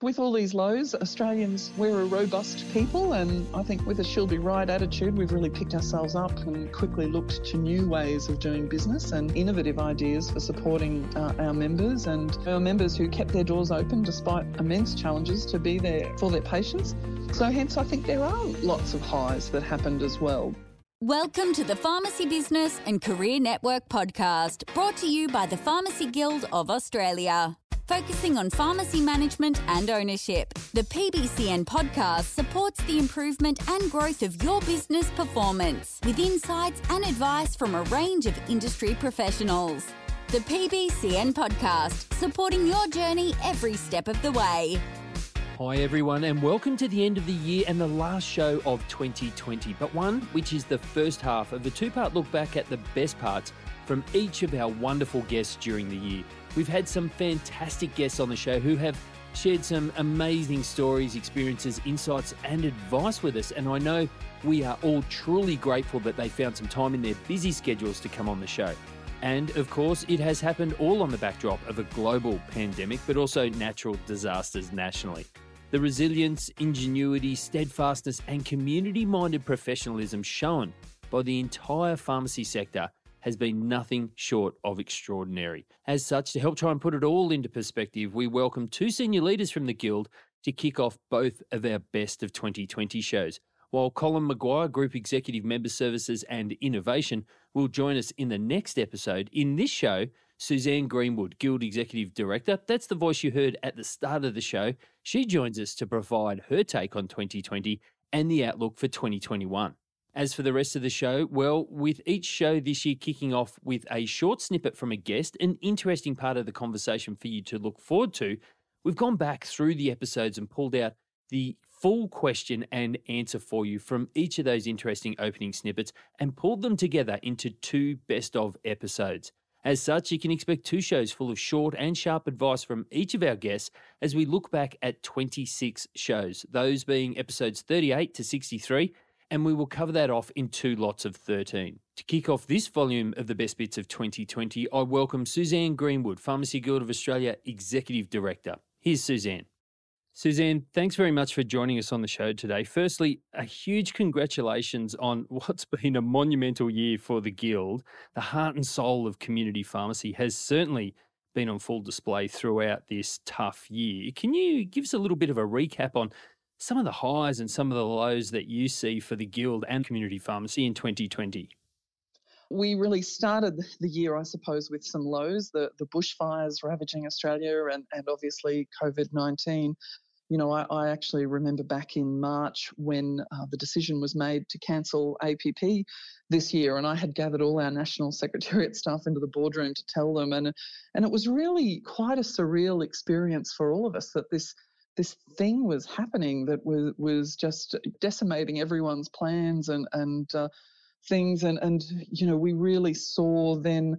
With all these lows, Australians, we're a robust people, and I think with a she'll be right attitude, we've really picked ourselves up and quickly looked to new ways of doing business and innovative ideas for supporting uh, our members and our members who kept their doors open despite immense challenges to be there for their patients. So, hence, I think there are lots of highs that happened as well. Welcome to the Pharmacy Business and Career Network podcast, brought to you by the Pharmacy Guild of Australia focusing on pharmacy management and ownership. The PBCN podcast supports the improvement and growth of your business performance with insights and advice from a range of industry professionals. The PBCN podcast, supporting your journey every step of the way. Hi, everyone, and welcome to the end of the year and the last show of 2020, but one which is the first half of a two part look back at the best parts from each of our wonderful guests during the year. We've had some fantastic guests on the show who have shared some amazing stories, experiences, insights, and advice with us. And I know we are all truly grateful that they found some time in their busy schedules to come on the show. And of course, it has happened all on the backdrop of a global pandemic, but also natural disasters nationally. The resilience, ingenuity, steadfastness, and community minded professionalism shown by the entire pharmacy sector has been nothing short of extraordinary. As such, to help try and put it all into perspective, we welcome two senior leaders from the Guild to kick off both of our Best of 2020 shows. While Colin Maguire, Group Executive Member Services and Innovation, will join us in the next episode. In this show, Suzanne Greenwood, Guild Executive Director, that's the voice you heard at the start of the show. She joins us to provide her take on 2020 and the outlook for 2021. As for the rest of the show, well, with each show this year kicking off with a short snippet from a guest, an interesting part of the conversation for you to look forward to, we've gone back through the episodes and pulled out the full question and answer for you from each of those interesting opening snippets and pulled them together into two best of episodes. As such, you can expect two shows full of short and sharp advice from each of our guests as we look back at 26 shows, those being episodes 38 to 63 and we will cover that off in two lots of 13. To kick off this volume of the best bits of 2020, I welcome Suzanne Greenwood, Pharmacy Guild of Australia Executive Director. Here's Suzanne. Suzanne, thanks very much for joining us on the show today. Firstly, a huge congratulations on what's been a monumental year for the Guild. The heart and soul of community pharmacy has certainly been on full display throughout this tough year. Can you give us a little bit of a recap on some of the highs and some of the lows that you see for the Guild and community pharmacy in 2020? We really started the year, I suppose, with some lows, the, the bushfires ravaging Australia and, and obviously COVID 19. You know, I, I, actually remember back in March when uh, the decision was made to cancel APP this year, and I had gathered all our national secretariat staff into the boardroom to tell them, and and it was really quite a surreal experience for all of us that this this thing was happening that was was just decimating everyone's plans and and uh, things and and you know we really saw then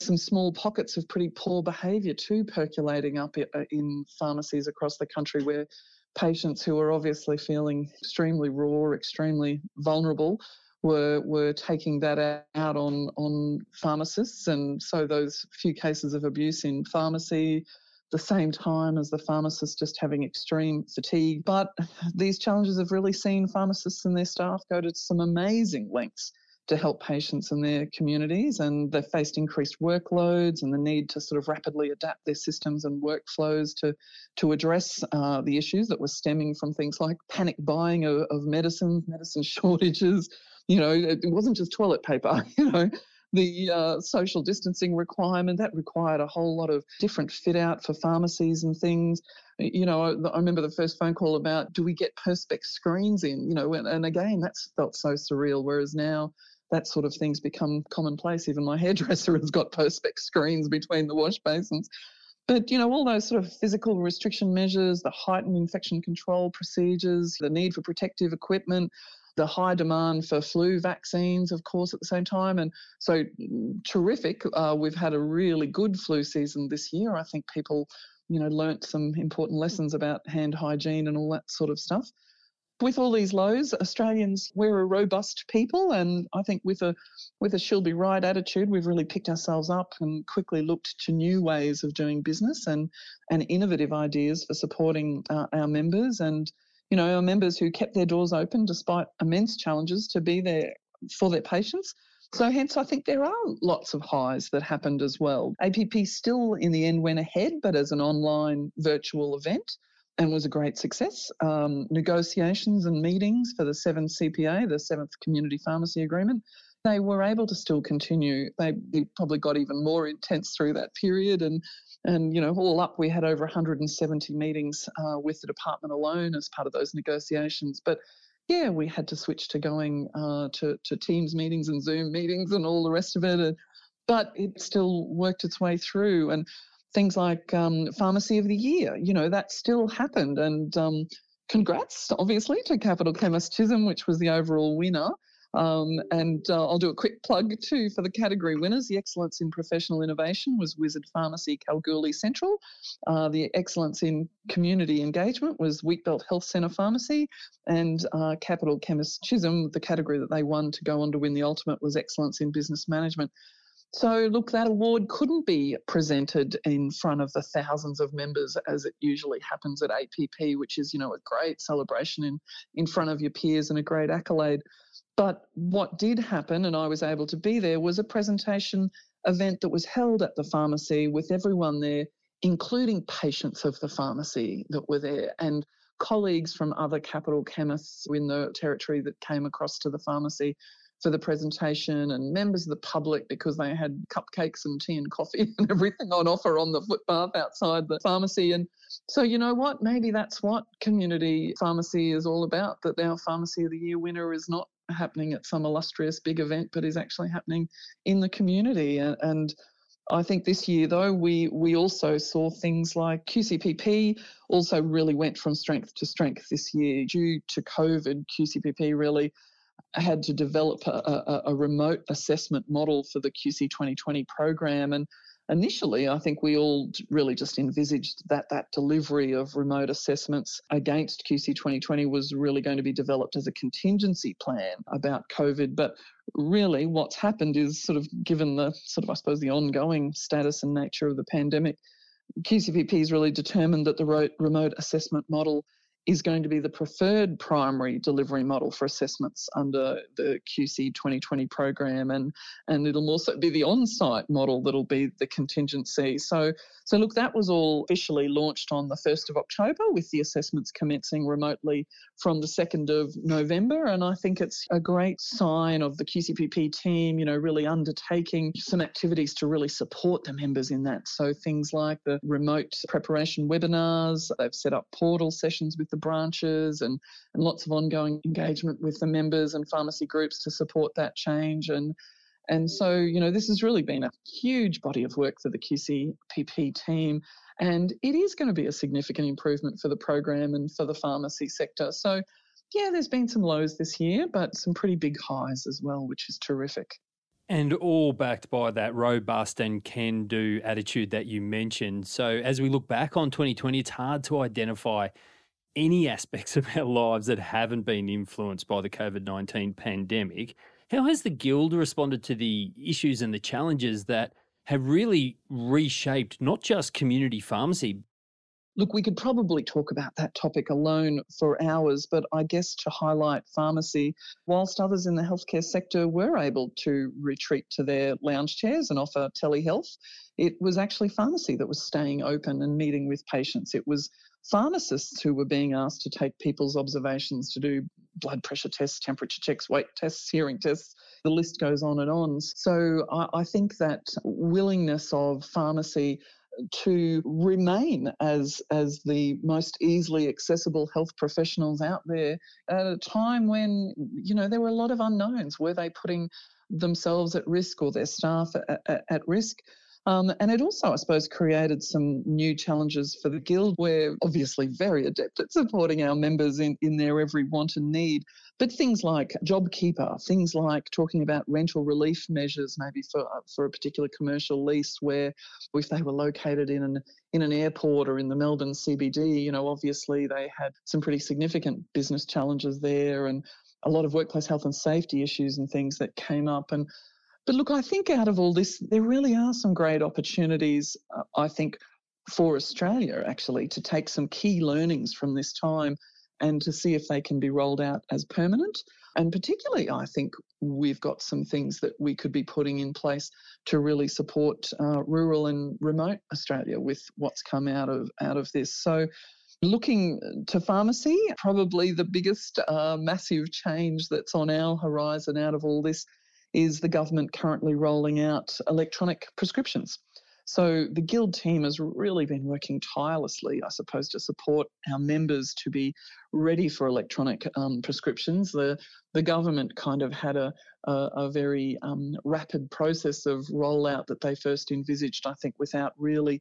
some small pockets of pretty poor behaviour too percolating up uh, in pharmacies across the country where patients who were obviously feeling extremely raw, extremely vulnerable, were were taking that out on on pharmacists, and so those few cases of abuse in pharmacy, the same time as the pharmacists just having extreme fatigue. But these challenges have really seen pharmacists and their staff go to some amazing lengths to help patients in their communities and they've faced increased workloads and the need to sort of rapidly adapt their systems and workflows to to address uh, the issues that were stemming from things like panic buying of, of medicines medicine shortages you know it wasn't just toilet paper you know the uh, social distancing requirement that required a whole lot of different fit out for pharmacies and things. You know i remember the first phone call about do we get perspex screens in? You know and, and again that's felt so surreal whereas now that sort of thing's become commonplace. Even my hairdresser has got perspex screens between the wash basins. But you know all those sort of physical restriction measures the heightened infection control procedures the need for protective equipment the high demand for flu vaccines, of course, at the same time. And so, terrific. Uh, we've had a really good flu season this year. I think people, you know, learnt some important lessons about hand hygiene and all that sort of stuff. with all these lows, Australians we're a robust people, and I think with a with a she'll be right attitude, we've really picked ourselves up and quickly looked to new ways of doing business and and innovative ideas for supporting uh, our members and you know our members who kept their doors open despite immense challenges to be there for their patients. So hence I think there are lots of highs that happened as well. APP still in the end went ahead, but as an online virtual event and was a great success. Um, negotiations and meetings for the seventh CPA, the seventh Community Pharmacy Agreement, they were able to still continue. They, they probably got even more intense through that period, and and you know all up we had over 170 meetings uh, with the department alone as part of those negotiations. But yeah, we had to switch to going uh, to to Teams meetings and Zoom meetings and all the rest of it. And, but it still worked its way through, and things like um, Pharmacy of the Year, you know, that still happened. And um, congrats, obviously, to Capital Chemist Chisholm, which was the overall winner. Um, and uh, I'll do a quick plug too for the category winners. The Excellence in Professional Innovation was Wizard Pharmacy Kalgoorlie Central. Uh, the Excellence in Community Engagement was Wheatbelt Health Centre Pharmacy. And uh, Capital Chemist Chisholm, the category that they won to go on to win the ultimate was Excellence in Business Management. So, look, that award couldn't be presented in front of the thousands of members as it usually happens at APP, which is, you know, a great celebration in, in front of your peers and a great accolade. But what did happen, and I was able to be there, was a presentation event that was held at the pharmacy with everyone there, including patients of the pharmacy that were there and colleagues from other capital chemists in the territory that came across to the pharmacy for the presentation and members of the public because they had cupcakes and tea and coffee and everything on offer on the footpath outside the pharmacy. And so, you know what? Maybe that's what community pharmacy is all about that our Pharmacy of the Year winner is not happening at some illustrious big event, but is actually happening in the community. And, and I think this year, though, we we also saw things like QCPP also really went from strength to strength this year due to COVID. QCPP really had to develop a, a, a, remote assessment model for the QC 2020 program. And initially, I think we all really just envisaged that that delivery of remote assessments against QC 2020 was really going to be developed as a contingency plan about COVID. But really, what's happened is sort of given the sort of, I suppose, the ongoing status and nature of the pandemic, QCPP has really determined that the remote assessment model is going to be the preferred primary delivery model for assessments under the QC 2020 program, and and it'll also be the on-site model that'll be the contingency. So so look, that was all officially launched on the 1st of October, with the assessments commencing remotely from the 2nd of November, and I think it's a great sign of the QCPP team, you know, really undertaking some activities to really support the members in that. So things like the remote preparation webinars, they've set up portal sessions with the branches and, and lots of ongoing engagement with the members and pharmacy groups to support that change. And, and so, you know, this has really been a huge body of work for the QCPP team. And it is going to be a significant improvement for the program and for the pharmacy sector. So, yeah, there's been some lows this year, but some pretty big highs as well, which is terrific. And all backed by that robust and can do attitude that you mentioned. So, as we look back on 2020, it's hard to identify any aspects of our lives that haven't been influenced by the COVID 19 pandemic. How has the Guild responded to the issues and the challenges that have really reshaped not just community pharmacy? Look, we could probably talk about that topic alone for hours, but I guess to highlight pharmacy, whilst others in the healthcare sector were able to retreat to their lounge chairs and offer telehealth, it was actually pharmacy that was staying open and meeting with patients. It was pharmacists who were being asked to take people's observations to do blood pressure tests, temperature checks, weight tests, hearing tests. The list goes on and on. So I, I think that willingness of pharmacy to remain as as the most easily accessible health professionals out there at a time when you know there were a lot of unknowns were they putting themselves at risk or their staff at, at, at risk Um, and it also, I suppose, created some new challenges for the Guild. We're obviously very adept at supporting our members in, in their every want and need. But things like JobKeeper, things like talking about rental relief measures, maybe for uh, for a particular commercial lease, where if they were located in an in an airport or in the Melbourne CBD, you know, obviously they had some pretty significant business challenges there, and a lot of workplace health and safety issues and things that came up. And but look, I think out of all this, there really are some great opportunities. Uh, I think for Australia actually to take some key learnings from this time and to see if they can be rolled out as permanent. And particularly, I think we've got some things that we could be putting in place to really support uh, rural and remote Australia with what's come out of out of this. So. Looking to pharmacy, probably the biggest uh, massive change that's on our horizon out of all this is the government currently rolling out electronic prescriptions. So the Guild team has really been working tirelessly, I suppose, to support our members to be ready for electronic um, prescriptions. The the government kind of had a a, a very um, rapid process of rollout that they first envisaged, I think, without really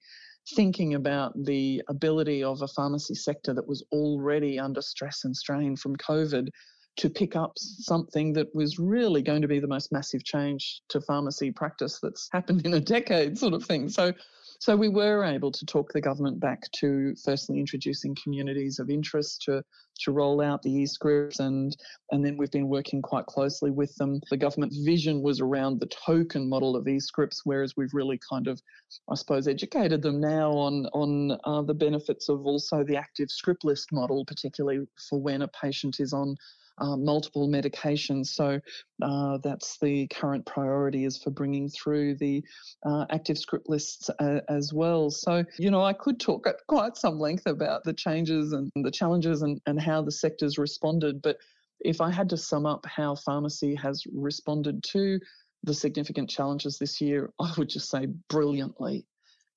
thinking about the ability of a pharmacy sector that was already under stress and strain from COVID to pick up something that was really going to be the most massive change to pharmacy practice that's happened in a decade, sort of thing. So, so we were able to talk the government back to firstly introducing communities of interest to to roll out the e-scripts and and then we've been working quite closely with them. The government's vision was around the token model of e-scripts, whereas we've really kind of, I suppose, educated them now on on uh, the benefits of also the active script list model, particularly for when a patient is on uh, multiple medications. So uh, that's the current priority is for bringing through the uh, active script lists uh, as well. So, you know, I could talk at quite some length about the changes and the challenges and, and how the sector's responded. But if I had to sum up how pharmacy has responded to the significant challenges this year, I would just say brilliantly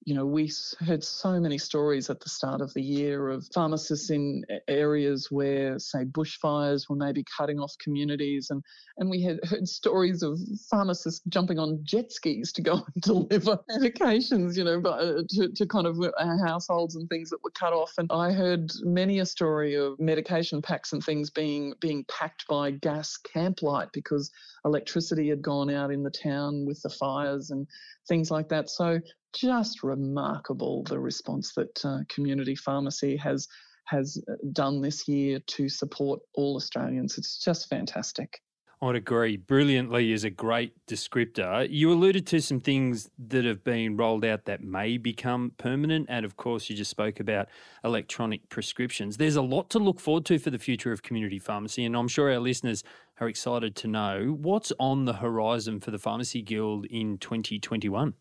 you know, we heard so many stories at the start of the year of pharmacists in areas where, say, bushfires were maybe cutting off communities, and and we had heard stories of pharmacists jumping on jet skis to go and deliver medications, you know, uh, to, to kind of uh, households and things that were cut off. And I heard many a story of medication packs and things being being packed by gas camplight because electricity had gone out in the town with the fires and things like that. So just remarkable the response that uh, community pharmacy has has uh, done this year to support all Australians. It's just fantastic. I'd agree. Brilliantly is a great descriptor. You alluded to some things that have been rolled out that may become permanent. And of course, you just spoke about electronic prescriptions. There's a lot to look forward to for the future of community pharmacy. And I'm sure our listeners are excited to know what's on the horizon for the Pharmacy Guild in 2021.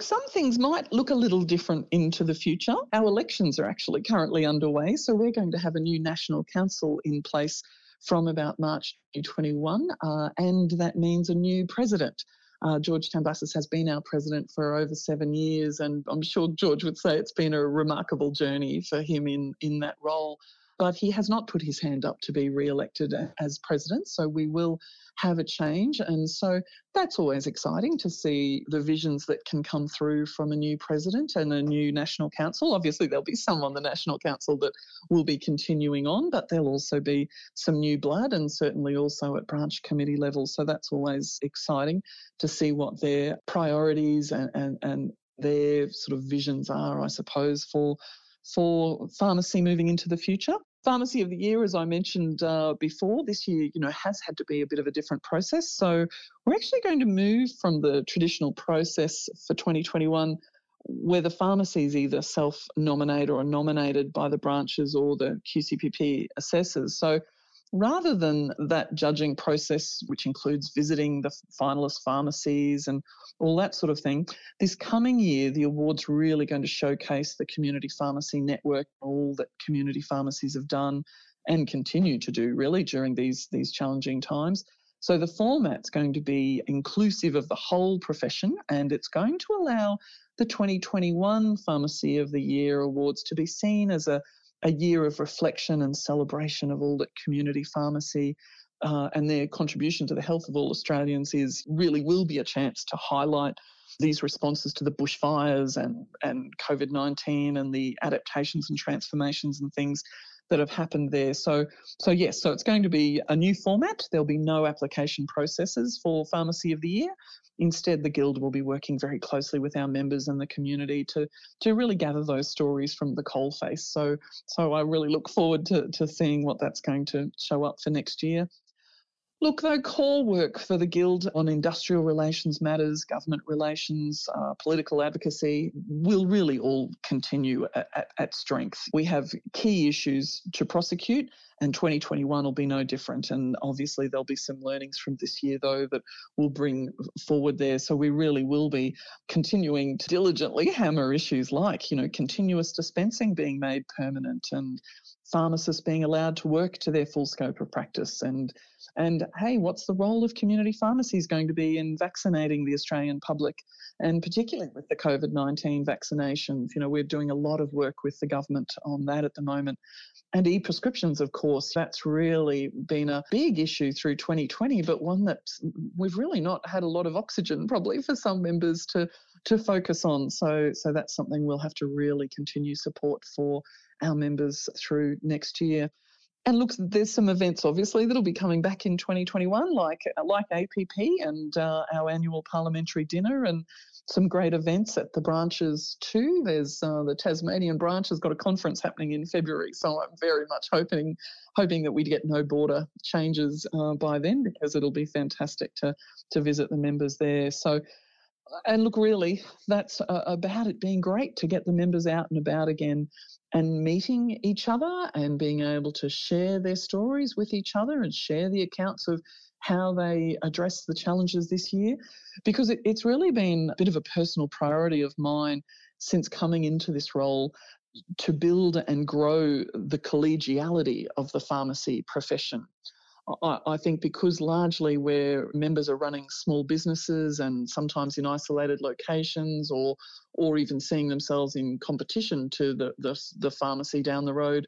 Some things might look a little different into the future. Our elections are actually currently underway, so we're going to have a new National Council in place from about March 2021, uh, and that means a new president. Uh, George Tambassis has been our president for over seven years, and I'm sure George would say it's been a remarkable journey for him in, in that role but he has not put his hand up to be re-elected as president. So we will have a change, and so that's always exciting to see the visions that can come through from a new president and a new national council. Obviously, there'll be some on the national council that will be continuing on, but there'll also be some new blood, and certainly also at branch committee level. So that's always exciting to see what their priorities and and, and their sort of visions are, I suppose, for for pharmacy moving into the future. Pharmacy of the Year, as I mentioned uh, before, this year, you know, has had to be a bit of a different process. So we're actually going to move from the traditional process for 2021 where the pharmacies either self-nominate or are nominated by the branches or the QCPP assessors. So rather than that judging process, which includes visiting the finalist pharmacies and all that sort of thing, this coming year, the award's really going to showcase the community pharmacy network, all that community pharmacies have done and continue to do really during these, these challenging times. So the format's going to be inclusive of the whole profession and it's going to allow the 2021 Pharmacy of the Year awards to be seen as a a year of reflection and celebration of all that community pharmacy uh, and their contribution to the health of all Australians is really will be a chance to highlight these responses to the bushfires and, and COVID 19 and the adaptations and transformations and things that have happened there. So, so yes, so it's going to be a new format. There'll be no application processes for Pharmacy of the Year. Instead, the Guild will be working very closely with our members and the community to to really gather those stories from the coalface. So, so I really look forward to to seeing what that's going to show up for next year. Look, though, core work for the Guild on industrial relations matters, government relations, uh, political advocacy will really all continue at, at, at, strength. We have key issues to prosecute, and 2021 will be no different. And obviously, there'll be some learnings from this year, though, that we'll bring forward there. So we really will be continuing to diligently hammer issues like, you know, continuous dispensing being made permanent and pharmacists being allowed to work to their full scope of practice. And and hey what's the role of community pharmacies going to be in vaccinating the Australian public? And particularly with the COVID-19 vaccinations you know we're doing a lot of work with the government on that at the moment. And e-prescriptions of course that's really been a big issue through 2020 but one that we've really not had a lot of oxygen probably for some members to to focus on. So so that's something we'll have to really continue support for our members through next year. And look, there's some events obviously that'll be coming back in 2021, like like APP and uh, our annual parliamentary dinner, and some great events at the branches too. There's uh, the Tasmanian branch has got a conference happening in February, so I'm very much hoping hoping that we get no border changes uh, by then because it'll be fantastic to to visit the members there. So and look, really, that's uh, about it being great to get the members out and about again and meeting each other and being able to share their stories with each other and share the accounts of how they address the challenges this year. Because it, it's really been a bit of a personal priority of mine since coming into this role to build and grow the collegiality of the pharmacy profession. I, think because largely where members are running small businesses and sometimes in isolated locations or or even seeing themselves in competition to the, the, the pharmacy down the road,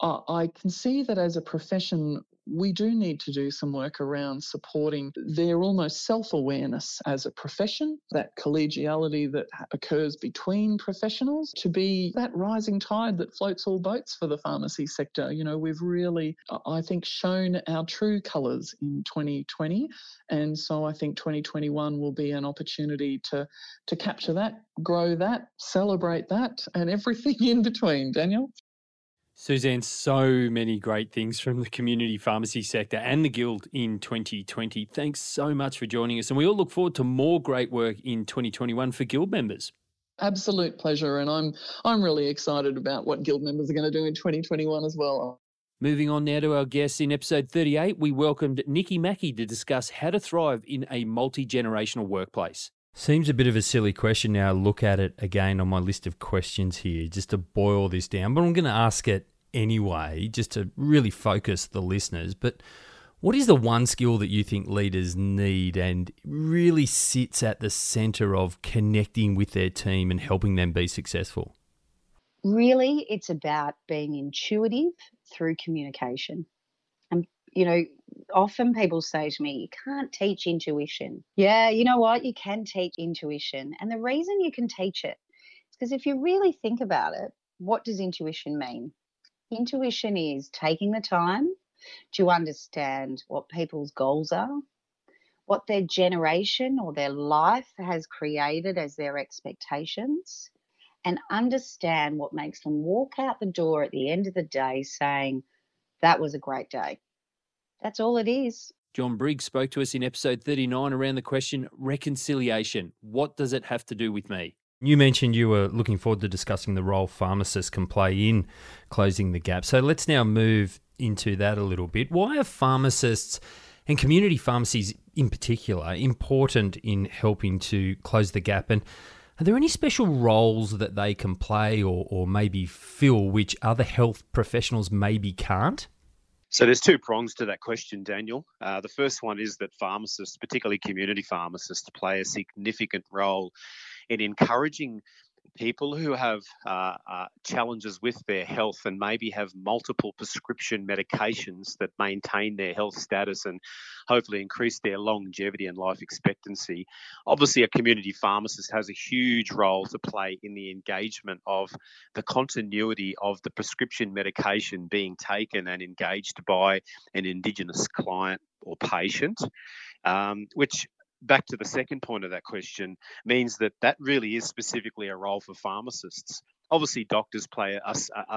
I can see that as a profession, we do need to do some work around supporting their almost self awareness as a profession, that collegiality that occurs between professionals to be that rising tide that floats all boats for the pharmacy sector. You know, we've really, I think, shown our true colours in 2020. And so I think 2021 will be an opportunity to, to capture that, grow that, celebrate that, and everything in between, Daniel. Suzanne, so many great things from the community pharmacy sector and the Guild in 2020. Thanks so much for joining us. And we all look forward to more great work in 2021 for Guild members. Absolute pleasure. And I'm, I'm really excited about what Guild members are going to do in 2021 as well. Moving on now to our guests in episode 38, we welcomed Nikki Mackey to discuss how to thrive in a multi generational workplace. Seems a bit of a silly question now. Look at it again on my list of questions here, just to boil this down. But I'm going to ask it anyway, just to really focus the listeners. But what is the one skill that you think leaders need and really sits at the center of connecting with their team and helping them be successful? Really, it's about being intuitive through communication. And, you know, often people say to me, you can't teach intuition. Yeah, you know what? You can teach intuition. And the reason you can teach it is because if you really think about it, what does intuition mean? Intuition is taking the time to understand what people's goals are, what their generation or their life has created as their expectations, and understand what makes them walk out the door at the end of the day saying, That was a great day. That's all it is. John Briggs spoke to us in episode 39 around the question reconciliation. What does it have to do with me? You mentioned you were looking forward to discussing the role pharmacists can play in closing the gap. So let's now move into that a little bit. Why are pharmacists and community pharmacies in particular important in helping to close the gap? And are there any special roles that they can play or, or maybe fill which other health professionals maybe can't? So there's two prongs to that question, Daniel. Uh, the first one is that pharmacists, particularly community pharmacists, play a significant role in encouraging people who have uh, uh, challenges with their health and maybe have multiple prescription medications that maintain their health status and hopefully increase their longevity and life expectancy. Obviously, a community pharmacist has a huge role to play in the engagement of the continuity of the prescription medication being taken and engaged by an Indigenous client or patient. Um, which back to the second point of that question means that that really is specifically a role for pharmacists. Obviously, doctors play a,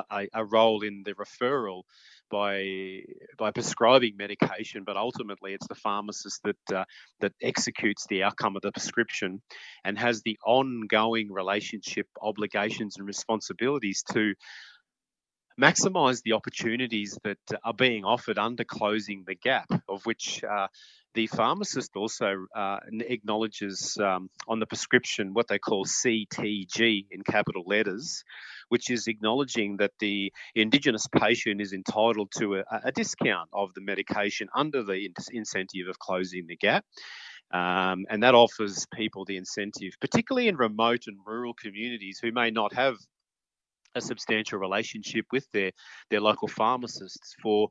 a, a, role in the referral by by prescribing medication, but ultimately it's the pharmacist that uh, that executes the outcome of the prescription and has the ongoing relationship obligations and responsibilities to maximize the opportunities that are being offered under closing the gap, of which uh, the pharmacist also uh, acknowledges um, on the prescription what they call CTG in capital letters, which is acknowledging that the Indigenous patient is entitled to a, a discount of the medication under the incentive of closing the gap. Um, and that offers people the incentive, particularly in remote and rural communities who may not have a substantial relationship with their, their local pharmacists for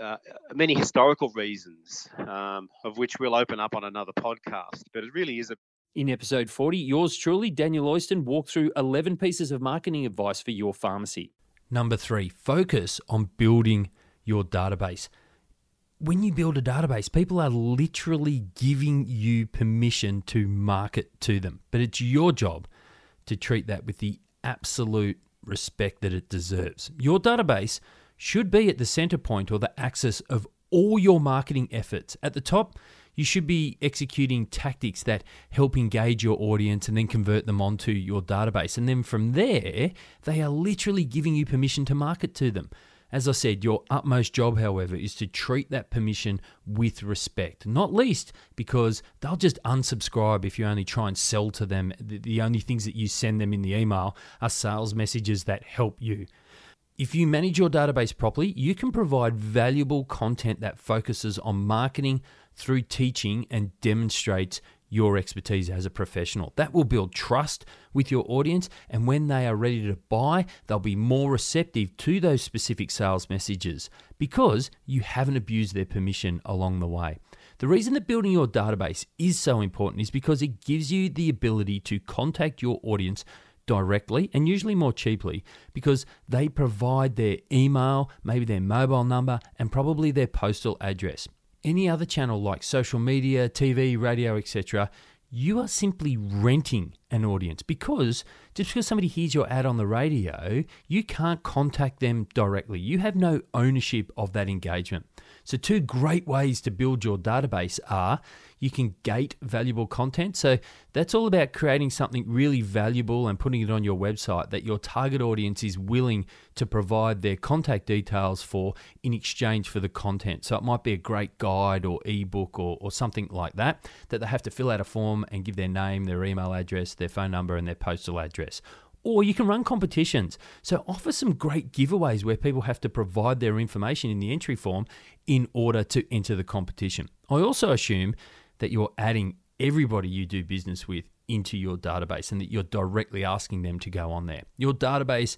uh, many historical reasons, um, of which we'll open up on another podcast. But it really is a in episode 40, yours truly, Daniel Oyston, walked through 11 pieces of marketing advice for your pharmacy. Number three, focus on building your database. When you build a database, people are literally giving you permission to market to them. But it's your job to treat that with the absolute respect that it deserves. Your database should be at the center point or the axis of all your marketing efforts. At the top, you should be executing tactics that help engage your audience and then convert them onto your database. And then from there, they are literally giving you permission to market to them. As I said, your utmost job, however, is to treat that permission with respect, not least because they'll just unsubscribe if you only try and sell to them. The only things that you send them in the email are sales messages that help you. If you manage your database properly, you can provide valuable content that focuses on marketing through teaching and demonstrates your expertise as a professional. That will build trust with your audience, and when they are ready to buy, they'll be more receptive to those specific sales messages because you haven't abused their permission along the way. The reason that building your database is so important is because it gives you the ability to contact your audience directly and usually more cheaply because they provide their email, maybe their mobile number, and probably their postal address. Any other channel like social media, TV, radio, etc., you are simply renting an audience because just because somebody hears your ad on the radio, you can't contact them directly. You have no ownership of that engagement. So, two great ways to build your database are you can gate valuable content. So that's all about creating something really valuable and putting it on your website that your target audience is willing to provide their contact details for in exchange for the content. So it might be a great guide or ebook or, or something like that that they have to fill out a form and give their name, their email address, their phone number, and their postal address or you can run competitions. So offer some great giveaways where people have to provide their information in the entry form in order to enter the competition. I also assume that you're adding everybody you do business with into your database and that you're directly asking them to go on there. Your database,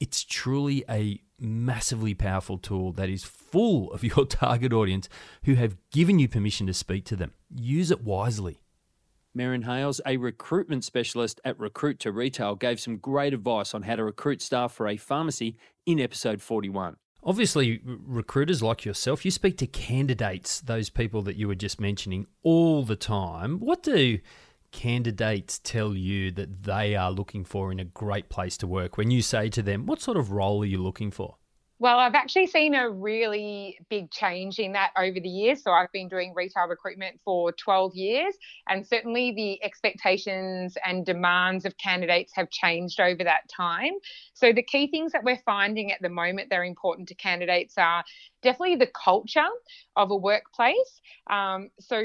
it's truly a massively powerful tool that is full of your target audience who have given you permission to speak to them. Use it wisely. Merryn Hales, a recruitment specialist at Recruit to Retail, gave some great advice on how to recruit staff for a pharmacy in episode 41. Obviously, recruiters like yourself, you speak to candidates, those people that you were just mentioning, all the time. What do candidates tell you that they are looking for in a great place to work when you say to them, What sort of role are you looking for? Well, I've actually seen a really big change in that over the years. So I've been doing retail recruitment for 12 years, and certainly the expectations and demands of candidates have changed over that time. So the key things that we're finding at the moment that are important to candidates are definitely the culture of a workplace. Um, so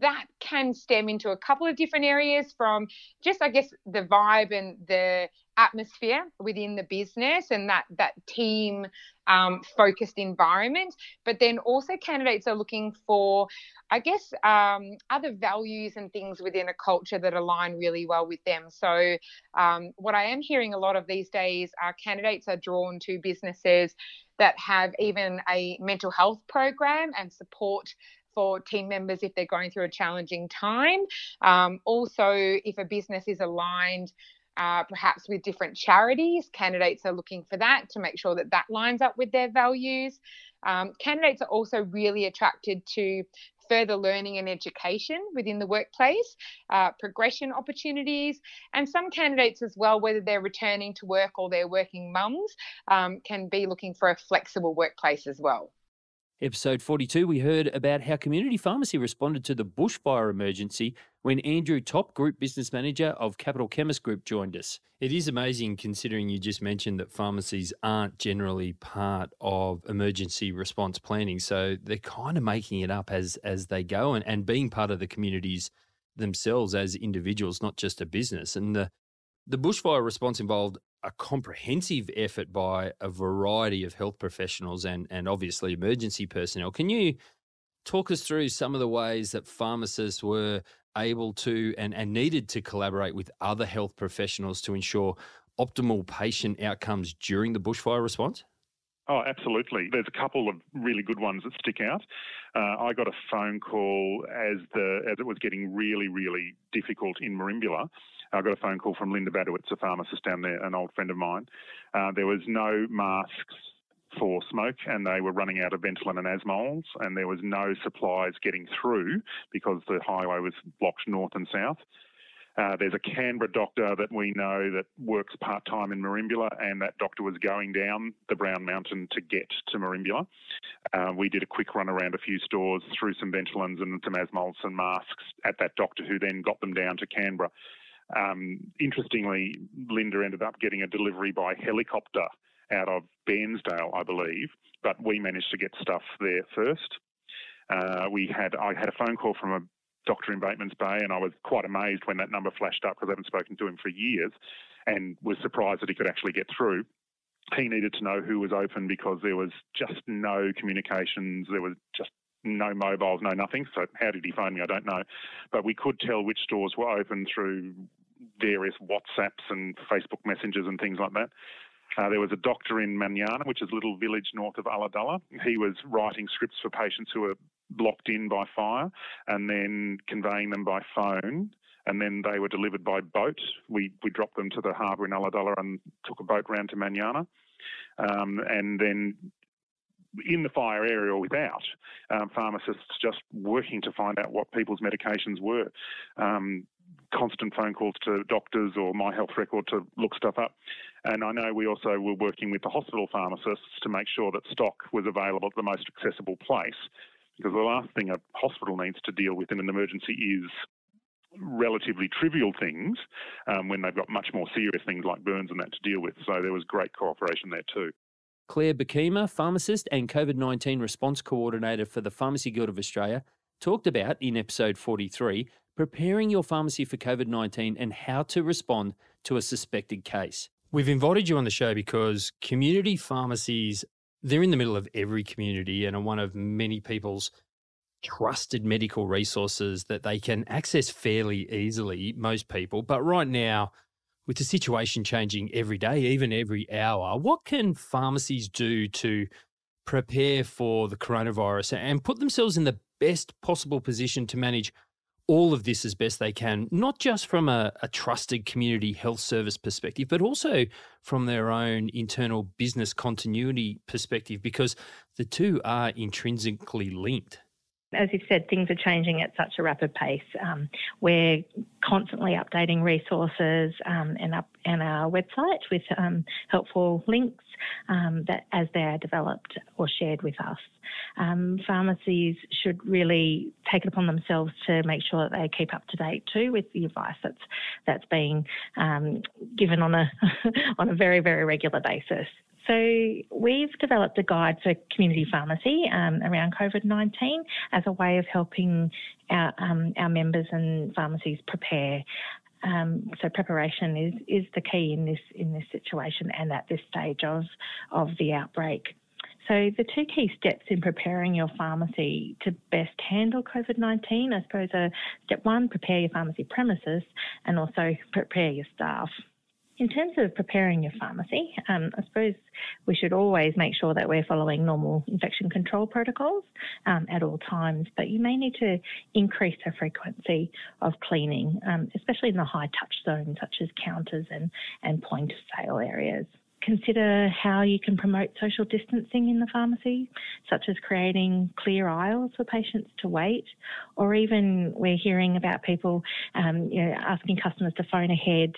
that can stem into a couple of different areas from just, I guess, the vibe and the atmosphere within the business and that that team um, focused environment. But then also candidates are looking for, I guess, um, other values and things within a culture that align really well with them. So um, what I am hearing a lot of these days are candidates are drawn to businesses that have even a mental health program and support for team members if they're going through a challenging time. Um, also, if a business is aligned uh, perhaps with different charities. Candidates are looking for that to make sure that that lines up with their values. Um, candidates are also really attracted to further learning and education within the workplace, uh, progression opportunities, and some candidates as well, whether they're returning to work or they're working mums, um, can be looking for a flexible workplace as well. Episode 42, we heard about how community pharmacy responded to the bushfire emergency when Andrew Topp, Group Business Manager of Capital Chemist Group, joined us. It is amazing considering you just mentioned that pharmacies aren't generally part of emergency response planning. So they're kind of making it up as as they go and, and being part of the communities themselves as individuals, not just a business. And the the bushfire response involved a comprehensive effort by a variety of health professionals and, and obviously emergency personnel. Can you talk us through some of the ways that pharmacists were able to and, and needed to collaborate with other health professionals to ensure optimal patient outcomes during the bushfire response? Oh, absolutely. There's a couple of really good ones that stick out. Uh, I got a phone call as the as it was getting really, really difficult in Merimbula I got a phone call from Linda Badowitz, a pharmacist down there, an old friend of mine. Uh, there was no masks for smoke and they were running out of Ventolin and Asmols and there was no supplies getting through because the highway was blocked north and south. Uh, there's a Canberra doctor that we know that works part time in Merimbula, and that doctor was going down the Brown Mountain to get to Merimbula. Uh, we did a quick run around a few stores, threw some Ventolins and some Asmols and masks at that doctor, who then got them down to Canberra. Um, interestingly, Linda ended up getting a delivery by helicopter out of Bairnsdale, I believe, but we managed to get stuff there first. Uh, we had I had a phone call from a doctor in Batemans Bay, and I was quite amazed when that number flashed up because I haven't spoken to him for years, and was surprised that he could actually get through. He needed to know who was open because there was just no communications. There was just no mobiles, no nothing. So how did he phone me? I don't know. But we could tell which stores were open through various WhatsApps and Facebook messengers and things like that. Uh, there was a doctor in Manyana, which is a little village north of Ulladulla. He was writing scripts for patients who were blocked in by fire and then conveying them by phone. And then they were delivered by boat. We, we dropped them to the harbour in Ulladulla and took a boat round to Manyana. Um, and then in the fire area or without, um, pharmacists just working to find out what people's medications were. Um, constant phone calls to doctors or My Health Record to look stuff up. And I know we also were working with the hospital pharmacists to make sure that stock was available at the most accessible place. Because the last thing a hospital needs to deal with in an emergency is relatively trivial things um, when they've got much more serious things like burns and that to deal with. So there was great cooperation there too. Claire Bakima, pharmacist and COVID 19 response coordinator for the Pharmacy Guild of Australia, talked about in episode 43 preparing your pharmacy for COVID 19 and how to respond to a suspected case. We've invited you on the show because community pharmacies, they're in the middle of every community and are one of many people's trusted medical resources that they can access fairly easily, most people. But right now, with the situation changing every day, even every hour, what can pharmacies do to prepare for the coronavirus and put themselves in the best possible position to manage all of this as best they can, not just from a, a, trusted community health service perspective, but also from their own internal business continuity perspective, because the two are intrinsically linked as you've said, things are changing at such a rapid pace. Um, we're constantly updating resources um, and up and our website with um, helpful links um, that as they are developed or shared with us. Um, pharmacies should really take it upon themselves to make sure that they keep up to date too with the advice that's that's being um, given on a on a very very regular basis. So we've developed a guide for community pharmacy um, around COVID-19 as a way of helping our, um, our members and pharmacies prepare Um, so preparation is is the key in this in this situation and at this stage of of the outbreak. So, the two key steps in preparing your pharmacy to best handle COVID 19, I suppose, are step one, prepare your pharmacy premises, and also prepare your staff. In terms of preparing your pharmacy, um, I suppose we should always make sure that we're following normal infection control protocols um, at all times, but you may need to increase the frequency of cleaning, um, especially in the high touch zones such as counters and, and point of sale areas consider how you can promote social distancing in the pharmacy, such as creating clear aisles for patients to wait, or even we're hearing about people um, you know, asking customers to phone ahead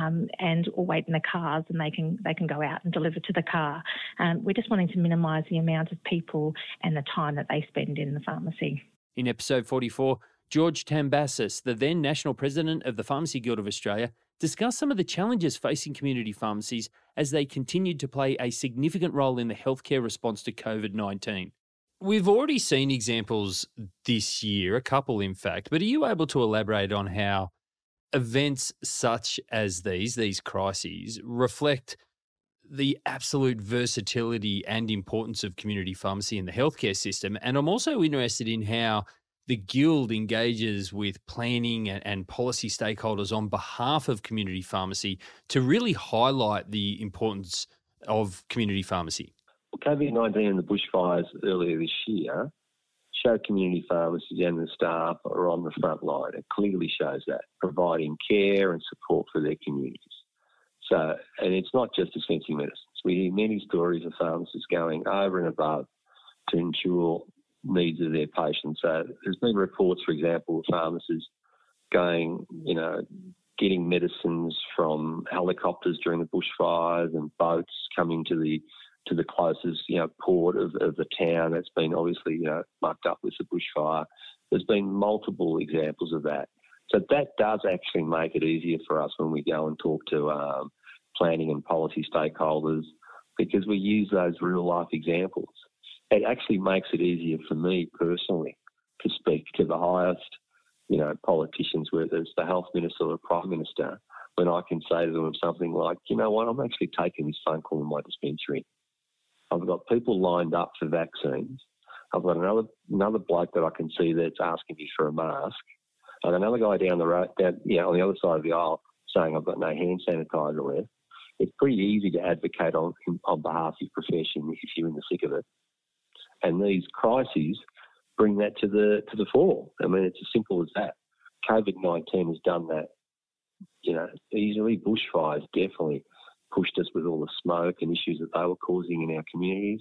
um, and or wait in the cars, and they can they can go out and deliver to the car. Um, we're just wanting to minimise the amount of people and the time that they spend in the pharmacy. In episode 44, George Tambassis, the then national president of the Pharmacy Guild of Australia, discuss some of the challenges facing community pharmacies as they continued to play a significant role in the healthcare response to COVID 19. We've already seen examples this year, a couple in fact, but are you able to elaborate on how events such as these, these crises, reflect the absolute versatility and importance of community pharmacy in the healthcare system? And I'm also interested in how the Guild engages with planning and, policy stakeholders on behalf of community pharmacy to really highlight the importance of community pharmacy? COVID 19 and the bushfires earlier this year show community pharmacists and the staff are on the front line. It clearly shows that, providing care and support for their communities. So, and it's not just dispensing medicines. We hear many stories of pharmacists going over and above to ensure needs of their patients. So there's been reports, for example, of pharmacists going, you know, getting medicines from helicopters during the bushfires and boats coming to the to the closest, you know, port of, of the town that's been obviously, you know, mucked up with the bushfire. There's been multiple examples of that. So that does actually make it easier for us when we go and talk to um, planning and policy stakeholders because we use those real life examples it actually makes it easier for me personally to speak to the highest, you know, politicians, whether it's the health minister or the prime minister, when I can say to them something like, you know what, I'm actually taking this phone call in my dispensary. I've got people lined up for vaccines. I've got another another bloke that I can see that's asking me for a mask. I've got another guy down the road, down, you know, on the other side of the aisle saying I've got no hand sanitizer left. It's pretty easy to advocate on on behalf of your profession if you're in the thick of it and these crises bring that to the to the fore. I mean, it's as simple as that. COVID nineteen has done that, you know, easily. Bushfires definitely pushed us with all the smoke and issues that they were causing in our communities,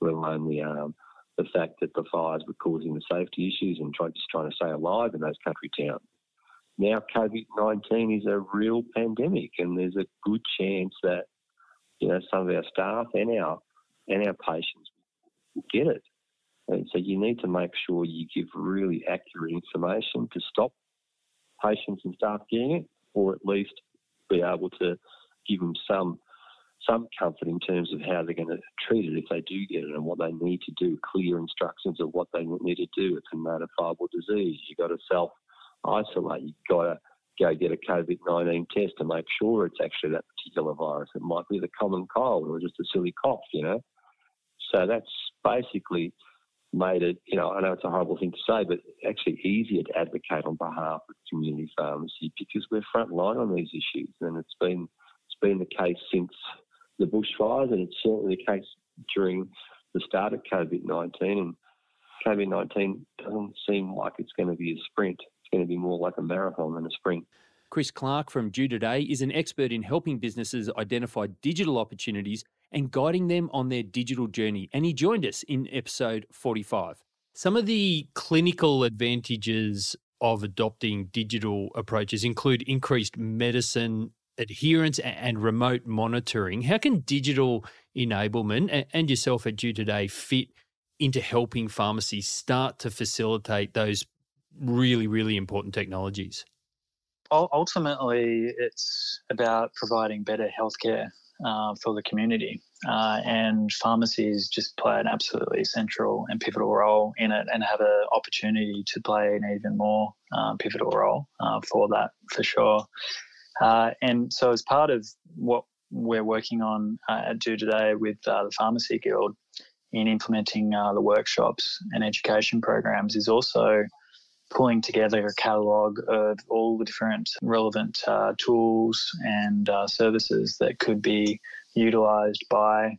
let alone the um, the fact that the fires were causing the safety issues and try, just trying to stay alive in those country towns. Now, COVID 19 is a real pandemic, and there's a good chance that you know some of our staff and our and our patients get it. And so you need to make sure you give really accurate information to stop patients and staff getting it, or at least be able to give them some some comfort in terms of how they're going to treat it if they do get it and what they need to do. Clear instructions of what they need to do. It's a notifiable disease. You've got to self isolate. You've got to go get a COVID 19 test to make sure it's actually that particular virus. It might be the common cold or just a silly cough, you know. So that's basically made it, you know, I know it's a horrible thing to say, but actually easier to advocate on behalf of community pharmacy because we're front line on these issues, and it's been it's been the case since the bushfires, and it's certainly the case during the start of COVID nineteen. And COVID nineteen doesn't seem like it's going to be a sprint; it's going to be more like a marathon than a sprint. Chris Clark from Due Today is an expert in helping businesses identify digital opportunities and guiding them on their digital journey. And he joined us in episode 45. Some of the clinical advantages of adopting digital approaches include increased medicine adherence and remote monitoring. How can digital enablement and yourself at Due Today fit into helping pharmacies start to facilitate those really, really important technologies? ultimately, it's about providing better healthcare uh, for the community. Uh, and pharmacies just play an absolutely central and pivotal role in it and have an opportunity to play an even more uh, pivotal role uh, for that for sure. Uh, and so, as part of what we're working on at Do Today with the Pharmacy Guild in implementing the workshops and education programs, is also pulling together a catalogue of all the different relevant uh, tools and uh, services that could be utilised by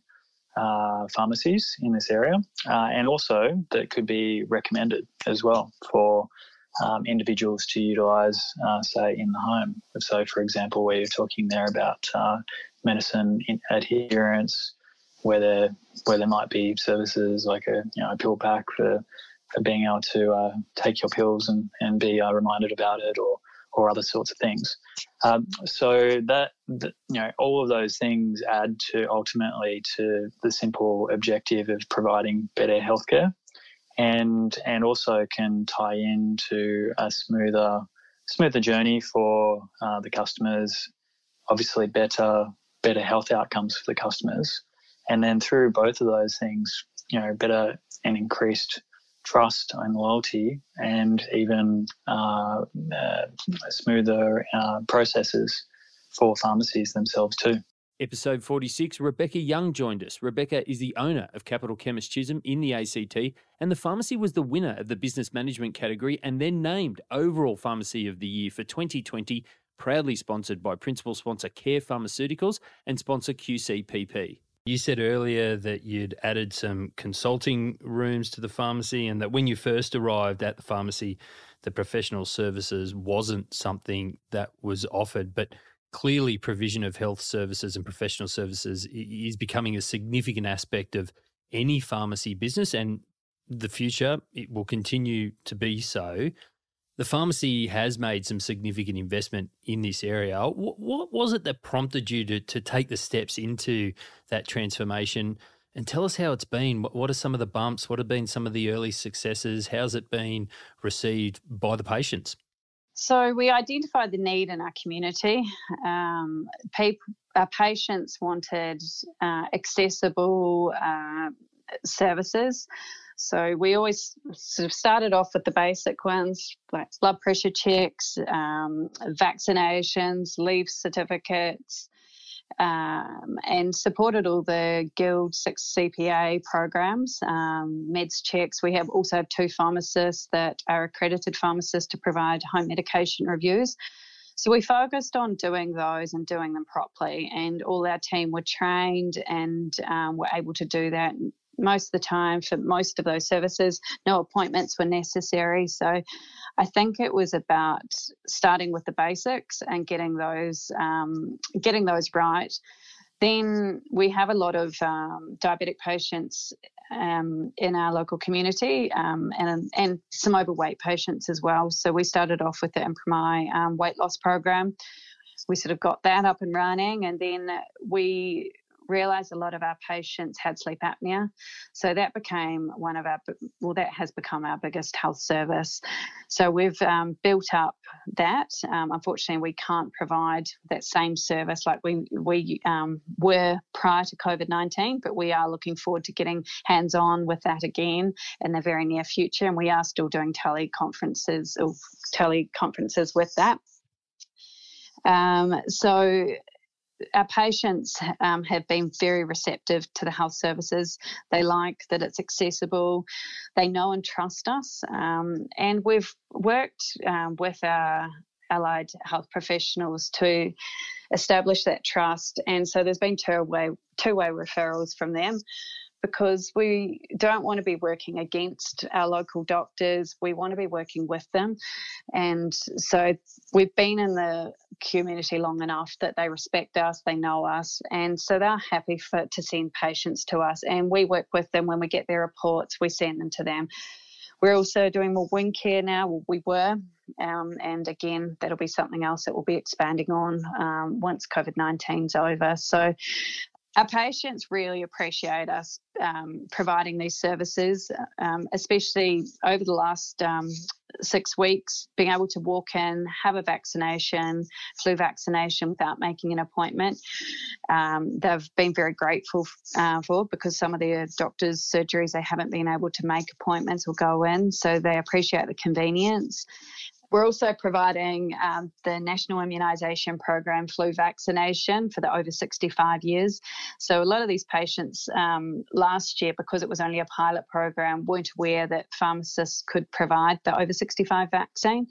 uh, pharmacies in this area, uh, and also that could be recommended as well for um, individuals to utilise, uh, say, in the home. So, for example, where you're talking there about uh, medicine adherence, where there where there might be services like a you know a pill pack for for being able to uh, take your pills and, and be uh, reminded about it or or other sorts of things. Um, so that, that, you know all of those things add to ultimately to the simple objective of providing better healthcare, and and also can tie into a smoother smoother journey for uh, the customers. Obviously, better better health outcomes for the customers, and then through both of those things, you know, better and increased trust and loyalty and even uh, uh, smoother uh, processes for pharmacies themselves too. Episode 46, Rebecca Young joined us. Rebecca is the owner of Capital Chemist Chisholm in the ACT, and the pharmacy was the winner of the business management category and then named overall pharmacy of the year for 2020, proudly sponsored by principal sponsor Care Pharmaceuticals and sponsor QCPP. You said earlier that you'd added some consulting rooms to the pharmacy, and that when you first arrived at the pharmacy, the professional services wasn't something that was offered. But clearly, provision of health services and professional services is becoming a significant aspect of any pharmacy business, and the future it will continue to be so. The pharmacy has made some significant investment in this area. What, what was it that prompted you to, to take the steps into that transformation? And tell us how it's been. What are some of the bumps? What have been some of the early successes? How's it been received by the patients? So we identified the need in our community. Um, people, our patients wanted uh, accessible uh, services. So we always sort of started off with the basic ones like blood pressure checks, um, vaccinations, leave certificates, um, and supported all the Guild 6 CPA programs, um, meds checks. We have also two pharmacists that are accredited pharmacists to provide home medication reviews. So we focused on doing those and doing them properly, and all our team were trained and um, were able to do that most of the time for most of those services, no appointments were necessary. So I think it was about starting with the basics and getting those um, getting those right. Then we have a lot of um, diabetic patients um, in our local community um, and, and some overweight patients as well. So we started off with the Impromy um, weight loss program. We sort of got that up and running, and then we realized a lot of our patients had sleep apnea. So that became one of our, well, that has become our biggest health service. So we've um, built up that. Um, unfortunately, we can't provide that same service like we, we um, were prior to COVID 19, but we are looking forward to getting hands on with that again in the very near future. And we are still doing teleconferences or teleconferences with that. Um, so our patients um, have been very receptive to the health services. They like that it's accessible. They know and trust us. Um, and we've worked um, with our allied health professionals to establish that trust. And so there's been two way two way referrals from them because we don't want to be working against our local doctors. We want to be working with them. And so we've been in the community long enough that they respect us, they know us, and so they're happy for to send patients to us. And we work with them when we get their reports, we send them to them. We're also doing more wound care now. We were, um, and again, that'll be something else that we'll be expanding on um, once COVID 19's over. So our patients really appreciate us um, providing these services, um, especially over the last um, six weeks, being able to walk in, have a vaccination, flu vaccination without making an appointment. Um, they've been very grateful uh, for because some of their doctors' surgeries they haven't been able to make appointments or go in, so they appreciate the convenience. We're also providing um, the National Immunisation Program flu vaccination for the over 65 years. So a lot of these patients um, last year, because it was only a pilot program, weren't aware that pharmacists could provide the over 65 vaccine.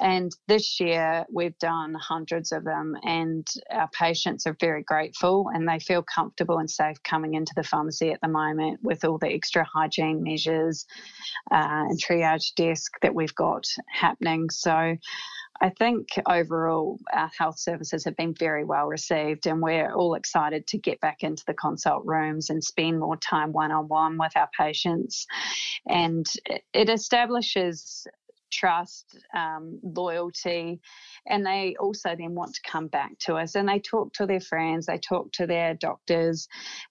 And this year we've done hundreds of them, and our patients are very grateful and they feel comfortable and safe coming into the pharmacy at the moment with all the extra hygiene measures uh, and triage desk that we've got happening so I think overall our health services have been very well received, and we're all excited to get back into the consult rooms and spend more time one on one with our patients. And it establishes trust, um, loyalty, and they also then want to come back to us and they talk to their friends, they talk to their doctors,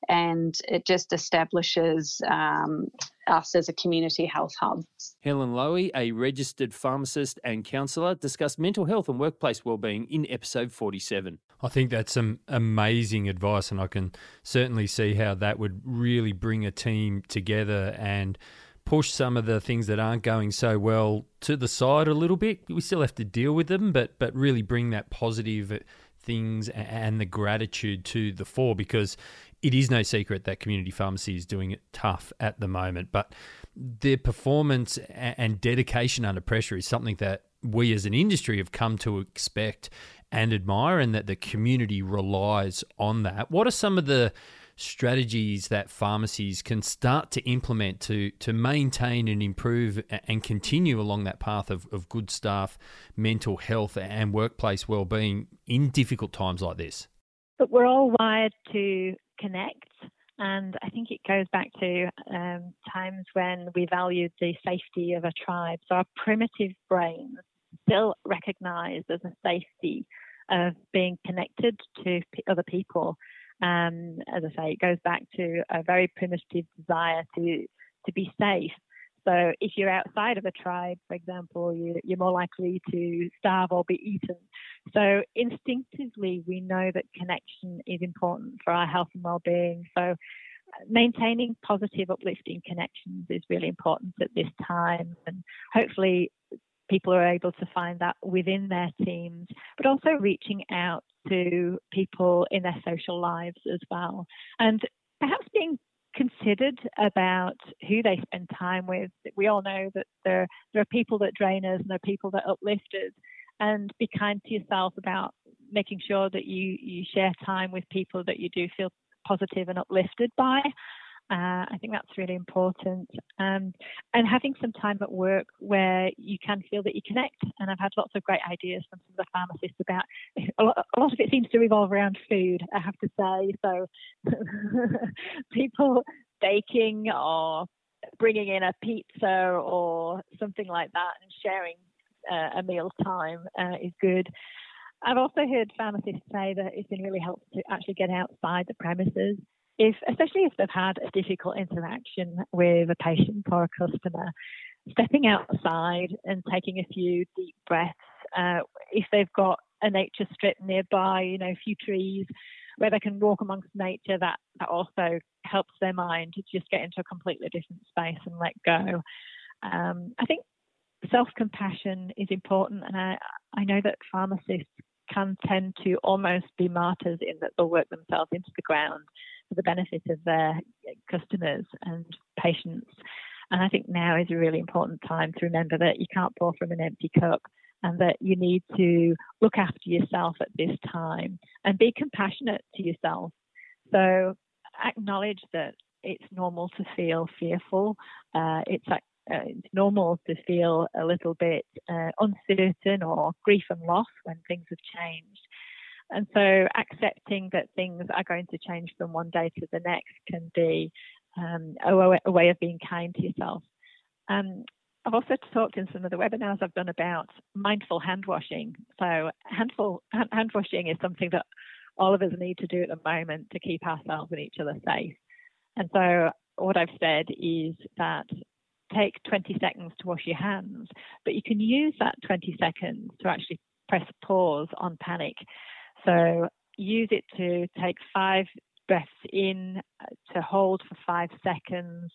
and it just establishes um, us as a community health hub. Helen Lowy, a registered pharmacist and counsellor, discussed mental health and workplace wellbeing in episode 47. I think that's some amazing advice, and I can certainly see how that would really bring a team together and push some of the things that aren't going so well to the side a little bit. We still have to deal with them, but but really bring that positive things and the gratitude to the fore because it is no secret that community pharmacy is doing it tough at the moment. But their performance and dedication under pressure is something that we as an industry have come to expect and admire, and that the community relies on that. What are some of the strategies that pharmacies can start to implement to to maintain and improve and continue along that path of, of good staff, mental health and workplace well-being in difficult times like this? But we're all wired to connect and I think it goes back to um, times when we valued the safety of a tribe. So our primitive brains still recognize as a safety of being connected to other people. Um, as I say, it goes back to a very primitive desire to to be safe. So if you're outside of a tribe, for example, you, you're more likely to starve or be eaten. So instinctively, we know that connection is important for our health and well-being. So maintaining positive, uplifting connections is really important at this time, and hopefully people are able to find that within their teams, but also reaching out to people in their social lives as well. And perhaps being considered about who they spend time with. We all know that there, there are people that drain us and there are people that uplift us. And be kind to yourself about making sure that you, you share time with people that you do feel positive and uplifted by. Uh, I think that's really important. Um, and having some time at work where you can feel that you connect. And I've had lots of great ideas from some of the pharmacists about a lot, a lot of it seems to revolve around food, I have to say. So people baking or bringing in a pizza or something like that and sharing uh, a meal time uh, is good. I've also heard pharmacists say that it's been really helpful to actually get outside the premises if, especially if they've had a difficult interaction with a patient or a customer, stepping outside and taking a few deep breaths. Uh, if they've got a nature strip nearby, you know, a few trees where they can walk amongst nature, that, that also helps their mind to just get into a completely different space and let go. Um, I think self compassion is important, and I, I know that pharmacists can tend to almost be martyrs in that they'll work themselves into the ground for the benefit of their customers and patients. And I think now is a really important time to remember that you can't pour from an empty cup and that you need to look after yourself at this time and be compassionate to yourself. So acknowledge that it's normal to feel fearful. Uh, it's uh, it's normal to feel a little bit uh, uncertain or grief and loss when things have changed. And so accepting that things are going to change from one day to the next can be um, a, a, way of being kind to yourself. Um, I've also talked in some of the webinars I've done about mindful hand washing. So handful, hand washing is something that all of us need to do at the moment to keep ourselves and each other safe. And so, what I've said is that take 20 seconds to wash your hands, but you can use that 20 seconds to actually press pause on panic. So, use it to take five breaths in, uh, to hold for five seconds,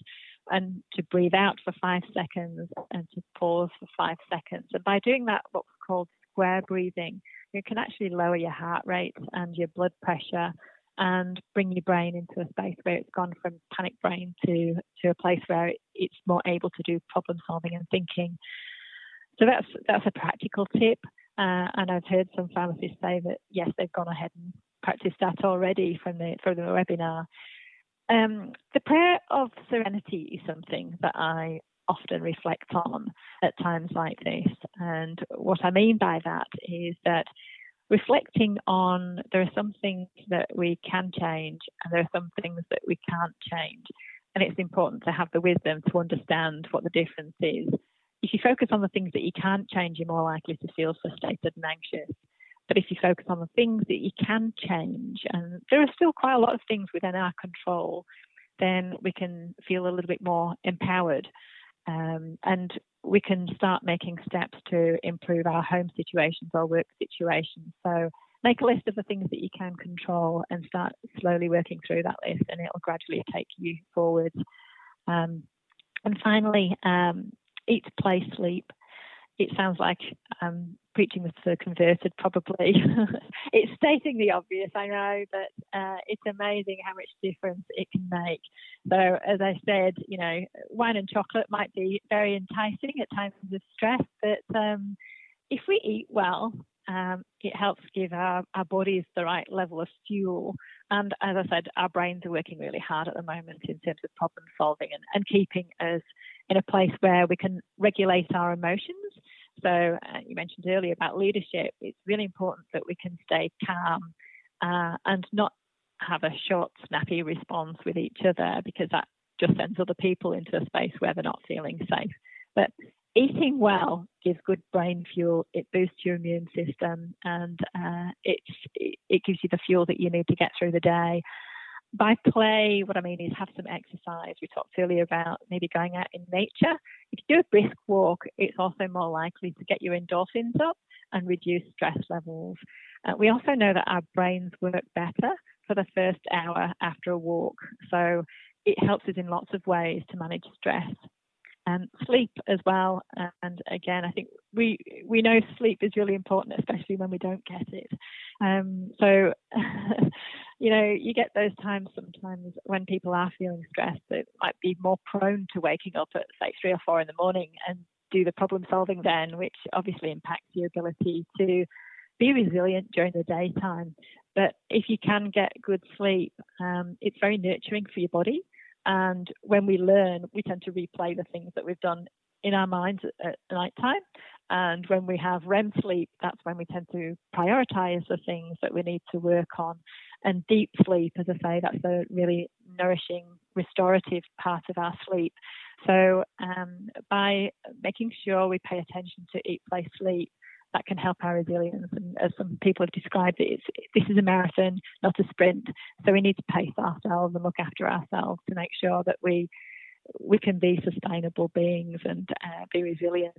and to breathe out for five seconds, and to pause for five seconds. And by doing that, what's called square breathing, you can actually lower your heart rate and your blood pressure and bring your brain into a space where it's gone from panic brain to, to a place where it's more able to do problem solving and thinking. So that's that's a practical tip. Uh, and I've heard some pharmacists say that yes, they've gone ahead and practiced that already from the from the webinar. Um, the prayer of serenity is something that I often reflect on at times like this. And what I mean by that is that reflecting on there are some things that we can change and there are some things that we can't change. And it's important to have the wisdom to understand what the difference is. If you focus on the things that you can't change, you're more likely to feel frustrated and anxious. But if you focus on the things that you can change, and there are still quite a lot of things within our control, then we can feel a little bit more empowered um, and we can start making steps to improve our home situations or work situations. So make a list of the things that you can control and start slowly working through that list, and it'll gradually take you forward. Um, and finally, um, eat, play, sleep it sounds like I'm preaching to the converted, probably. it's stating the obvious, I know, but uh, it's amazing how much difference it can make. So, as I said, you know, wine and chocolate might be very enticing at times of stress, but um, if we eat well, um, it helps give our, our bodies the right level of fuel. And as I said, our brains are working really hard at the moment in terms of problem solving and, and keeping us in a place where we can regulate our emotions. So, uh, you mentioned earlier about leadership. It's really important that we can stay calm uh, and not have a short, snappy response with each other because that just sends other people into a space where they're not feeling safe. But eating well gives good brain fuel. It boosts your immune system, and uh, it it gives you the fuel that you need to get through the day. By play, what I mean is have some exercise. We talked earlier about maybe going out in nature. If you do a brisk walk, it's also more likely to get your endorphins up and reduce stress levels. Uh, we also know that our brains work better for the first hour after a walk. So it helps us in lots of ways to manage stress and sleep as well. And again, I think we we know sleep is really important, especially when we don't get it. Um, so, you know, you get those times sometimes when people are feeling stressed that might be more prone to waking up at say three or four in the morning and do the problem solving then, which obviously impacts your ability to be resilient during the daytime. But if you can get good sleep, um, it's very nurturing for your body. And when we learn, we tend to replay the things that we've done in our minds at, at night time. And when we have REM sleep, that's when we tend to prioritize the things that we need to work on. And deep sleep, as I say, that's a really nourishing, restorative part of our sleep. So um, by making sure we pay attention to eat, play, sleep, that can help our resilience. And as some people have described it, this is a marathon, not a sprint. So we need to pace ourselves and look after ourselves to make sure that we we can be sustainable beings and uh, be resilient.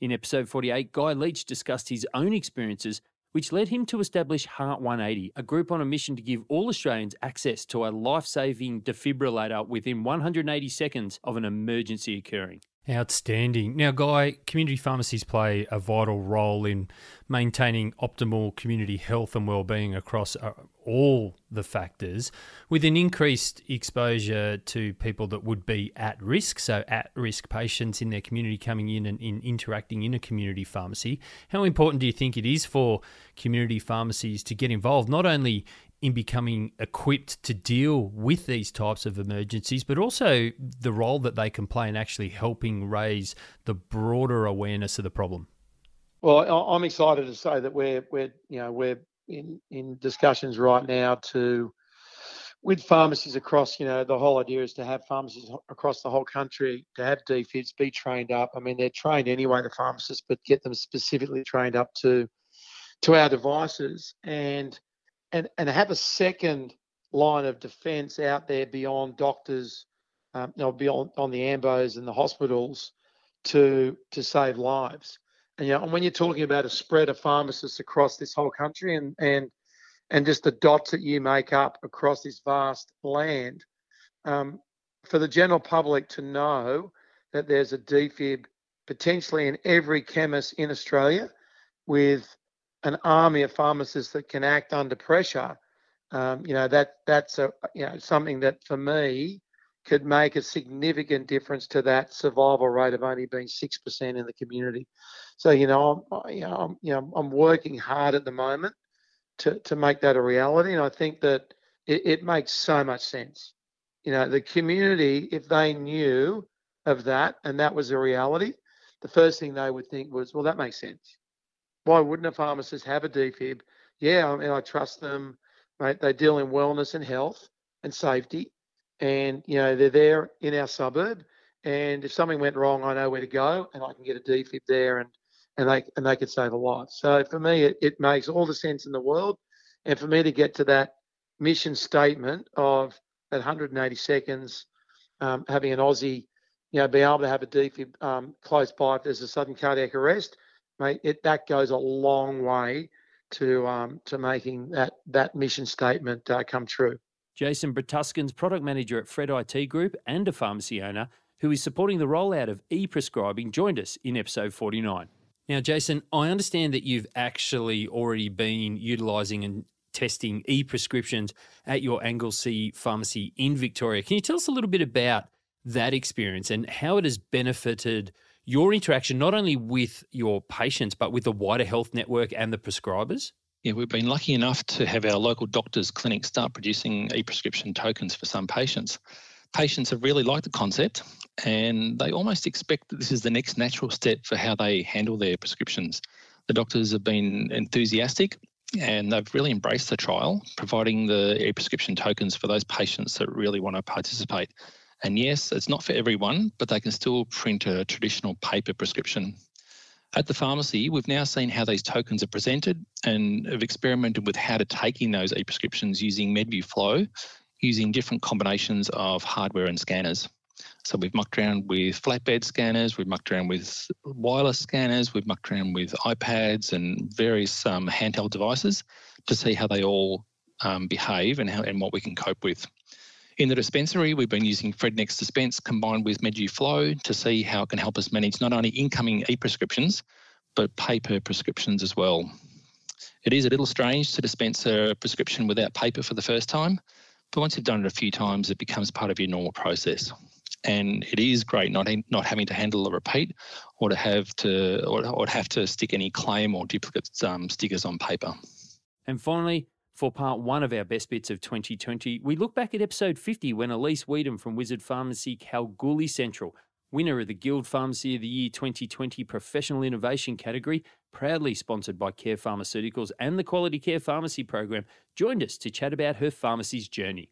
In episode 48, Guy Leach discussed his own experiences, which led him to establish Heart 180, a group on a mission to give all Australians access to a life saving defibrillator within 180 seconds of an emergency occurring. Outstanding. Now, Guy, community pharmacies play a vital role in maintaining optimal community health and well-being across uh, all the factors, with an increased exposure to people that would be at risk, so at-risk patients in their community coming in and in interacting in a community pharmacy. How important do you think it is for community pharmacies to get involved, not only in becoming equipped to deal with these types of emergencies, but also the role that they can play in actually helping raise the broader awareness of the problem? Well, I'm excited to say that we're we're you know we're in in discussions right now to with pharmacies across you know the whole idea is to have pharmacies across the whole country to have defibs be trained up. I mean they're trained anyway the pharmacists, but get them specifically trained up to to our devices and and and have a second line of defence out there beyond doctors, um, you know, beyond on the ambos and the hospitals to to save lives. And you know, and when you're talking about a spread of pharmacists across this whole country and and and just the dots that you make up across this vast land, um, for the general public to know that there's a defib potentially in every chemist in Australia with an army of pharmacists that can act under pressure. Um, you know that that's a you know something that for me could make a significant difference to that survival rate of only being six percent in the community. So you know I'm you know I'm, you know I'm working hard at the moment to to make that a reality, and I think that it, it makes so much sense. You know the community, if they knew of that and that was a reality, the first thing they would think was, well, that makes sense. Why wouldn't a pharmacist have a defib? Yeah, I mean, I trust them. Mate, they deal in wellness and health and safety, and you know they're there in our suburb. And if something went wrong, I know where to go, and I can get a defib there, and and they and they could save a life. So for me, it, it makes all the sense in the world, and for me to get to that mission statement of that 180 seconds, um, having an Aussie you know, being able to have a defib um, close by if there's a sudden cardiac arrest, mate, it, that goes a long way to um, to making that that mission statement uh, come true. Jason Bretuskin's product manager at Fred IT Group and a pharmacy owner who is supporting the rollout of e-prescribing joined us in episode 49. Now, Jason, I understand that you've actually already been utilising and testing e-prescriptions at your Anglesea pharmacy in Victoria. Can you tell us a little bit about that experience and how it has benefited your interaction not only with your patients but with the wider health network and the prescribers? Yeah, we've been lucky enough to have our local doctors' clinics start producing e-prescription tokens for some patients. Patients have really liked the concept and they almost expect that this is the next natural step for how they handle their prescriptions. The doctors have been enthusiastic and they've really embraced the trial, providing the e-prescription tokens for those patients that really want to participate. And yes, it's not for everyone, but they can still print a traditional paper prescription. At the pharmacy, we've now seen how these tokens are presented and have experimented with how to take in those e-prescriptions using MedView Flow, using different combinations of hardware and scanners. So we've mucked around with flatbed scanners, we've mucked around with wireless scanners, we've mucked around with iPads and various um, handheld devices to see how they all um, behave and how and what we can cope with. In the dispensary, we've been using Fred NXT Dispense combined with MedView Flow to see how it can help us manage not only incoming e-prescriptions, but paper prescriptions as well. It is a little strange to dispense a prescription without paper for the first time, but once you've done it a few times, it becomes part of your normal process. And it is great not not having to handle a repeat, or to have to or, or have to stick any claim or duplicate um, stickers on paper. And finally, for part one of our best bits of 2020, we look back at episode 50 when Elise Weedham from Wizard Pharmacy Kalgoorlie Central, winner of the Guild Pharmacy of the Year 2020 Professional Innovation category, proudly sponsored by Care Pharmaceuticals and the Quality Care Pharmacy program, joined us to chat about her pharmacy's journey.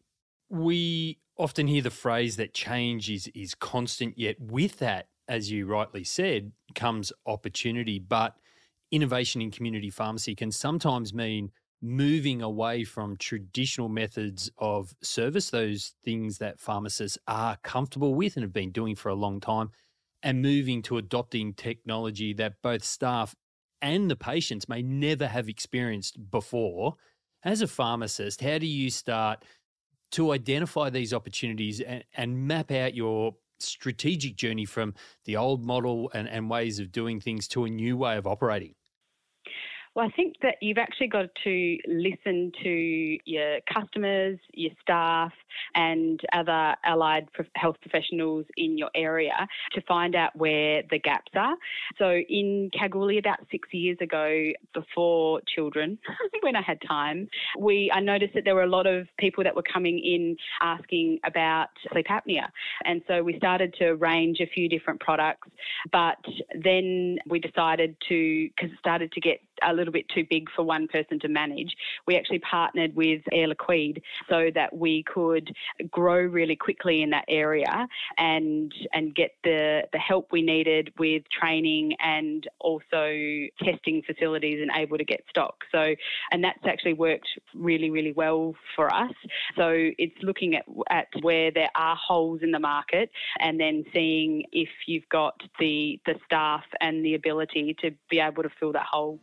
We often hear the phrase that change is, is constant, yet with that, as you rightly said, comes opportunity. But innovation in community pharmacy can sometimes mean moving away from traditional methods of service, those things that pharmacists are comfortable with and have been doing for a long time, and moving to adopting technology that both staff and the patients may never have experienced before. As a pharmacist, how do you start to identify these opportunities and, and map out your strategic journey from the old model and, and ways of doing things to a new way of operating? Well, I think that you've actually got to listen to your customers, your staff, and other allied health professionals in your area to find out where the gaps are. So, in Kalgoorlie, about six years ago, before children, when I had time, we I noticed that there were a lot of people that were coming in asking about sleep apnea, and so we started to arrange a few different products. But then we decided to because it started to get a little bit too big for one person to manage, we actually partnered with Air Liquide so that we could grow really quickly in that area and and get the, the help we needed with training and also testing facilities and able to get stock. So and that's actually worked really, really well for us. So it's looking at at where there are holes in the market and then seeing if you've got the the staff and the ability to be able to fill that hole.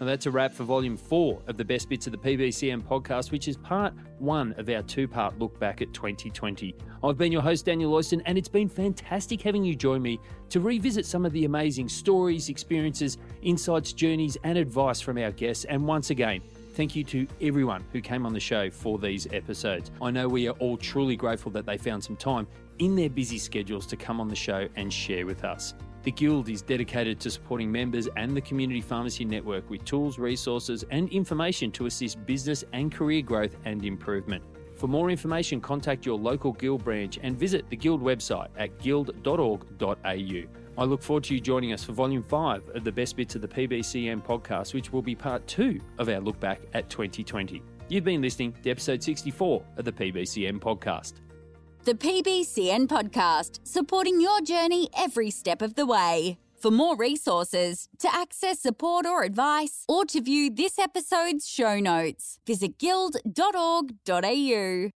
And that's a wrap for volume four of the best bits of the PBCM podcast, which is part one of our two part look back at 2020. I've been your host, Daniel Oyston, and it's been fantastic having you join me to revisit some of the amazing stories, experiences, insights, journeys, and advice from our guests. And once again, Thank you to everyone who came on the show for these episodes. I know we are all truly grateful that they found some time in their busy schedules to come on the show and share with us. The Guild is dedicated to supporting members and the Community Pharmacy Network with tools, resources, and information to assist business and career growth and improvement. For more information, contact your local Guild branch and visit the Guild website at guild.org.au. I look forward to you joining us for Volume 5 of the Best Bits of the PBCM podcast, which will be part 2 of our look back at 2020. You've been listening to episode 64 of the PBCM podcast. The PBCM podcast, supporting your journey every step of the way. For more resources, to access support or advice, or to view this episode's show notes, visit guild.org.au.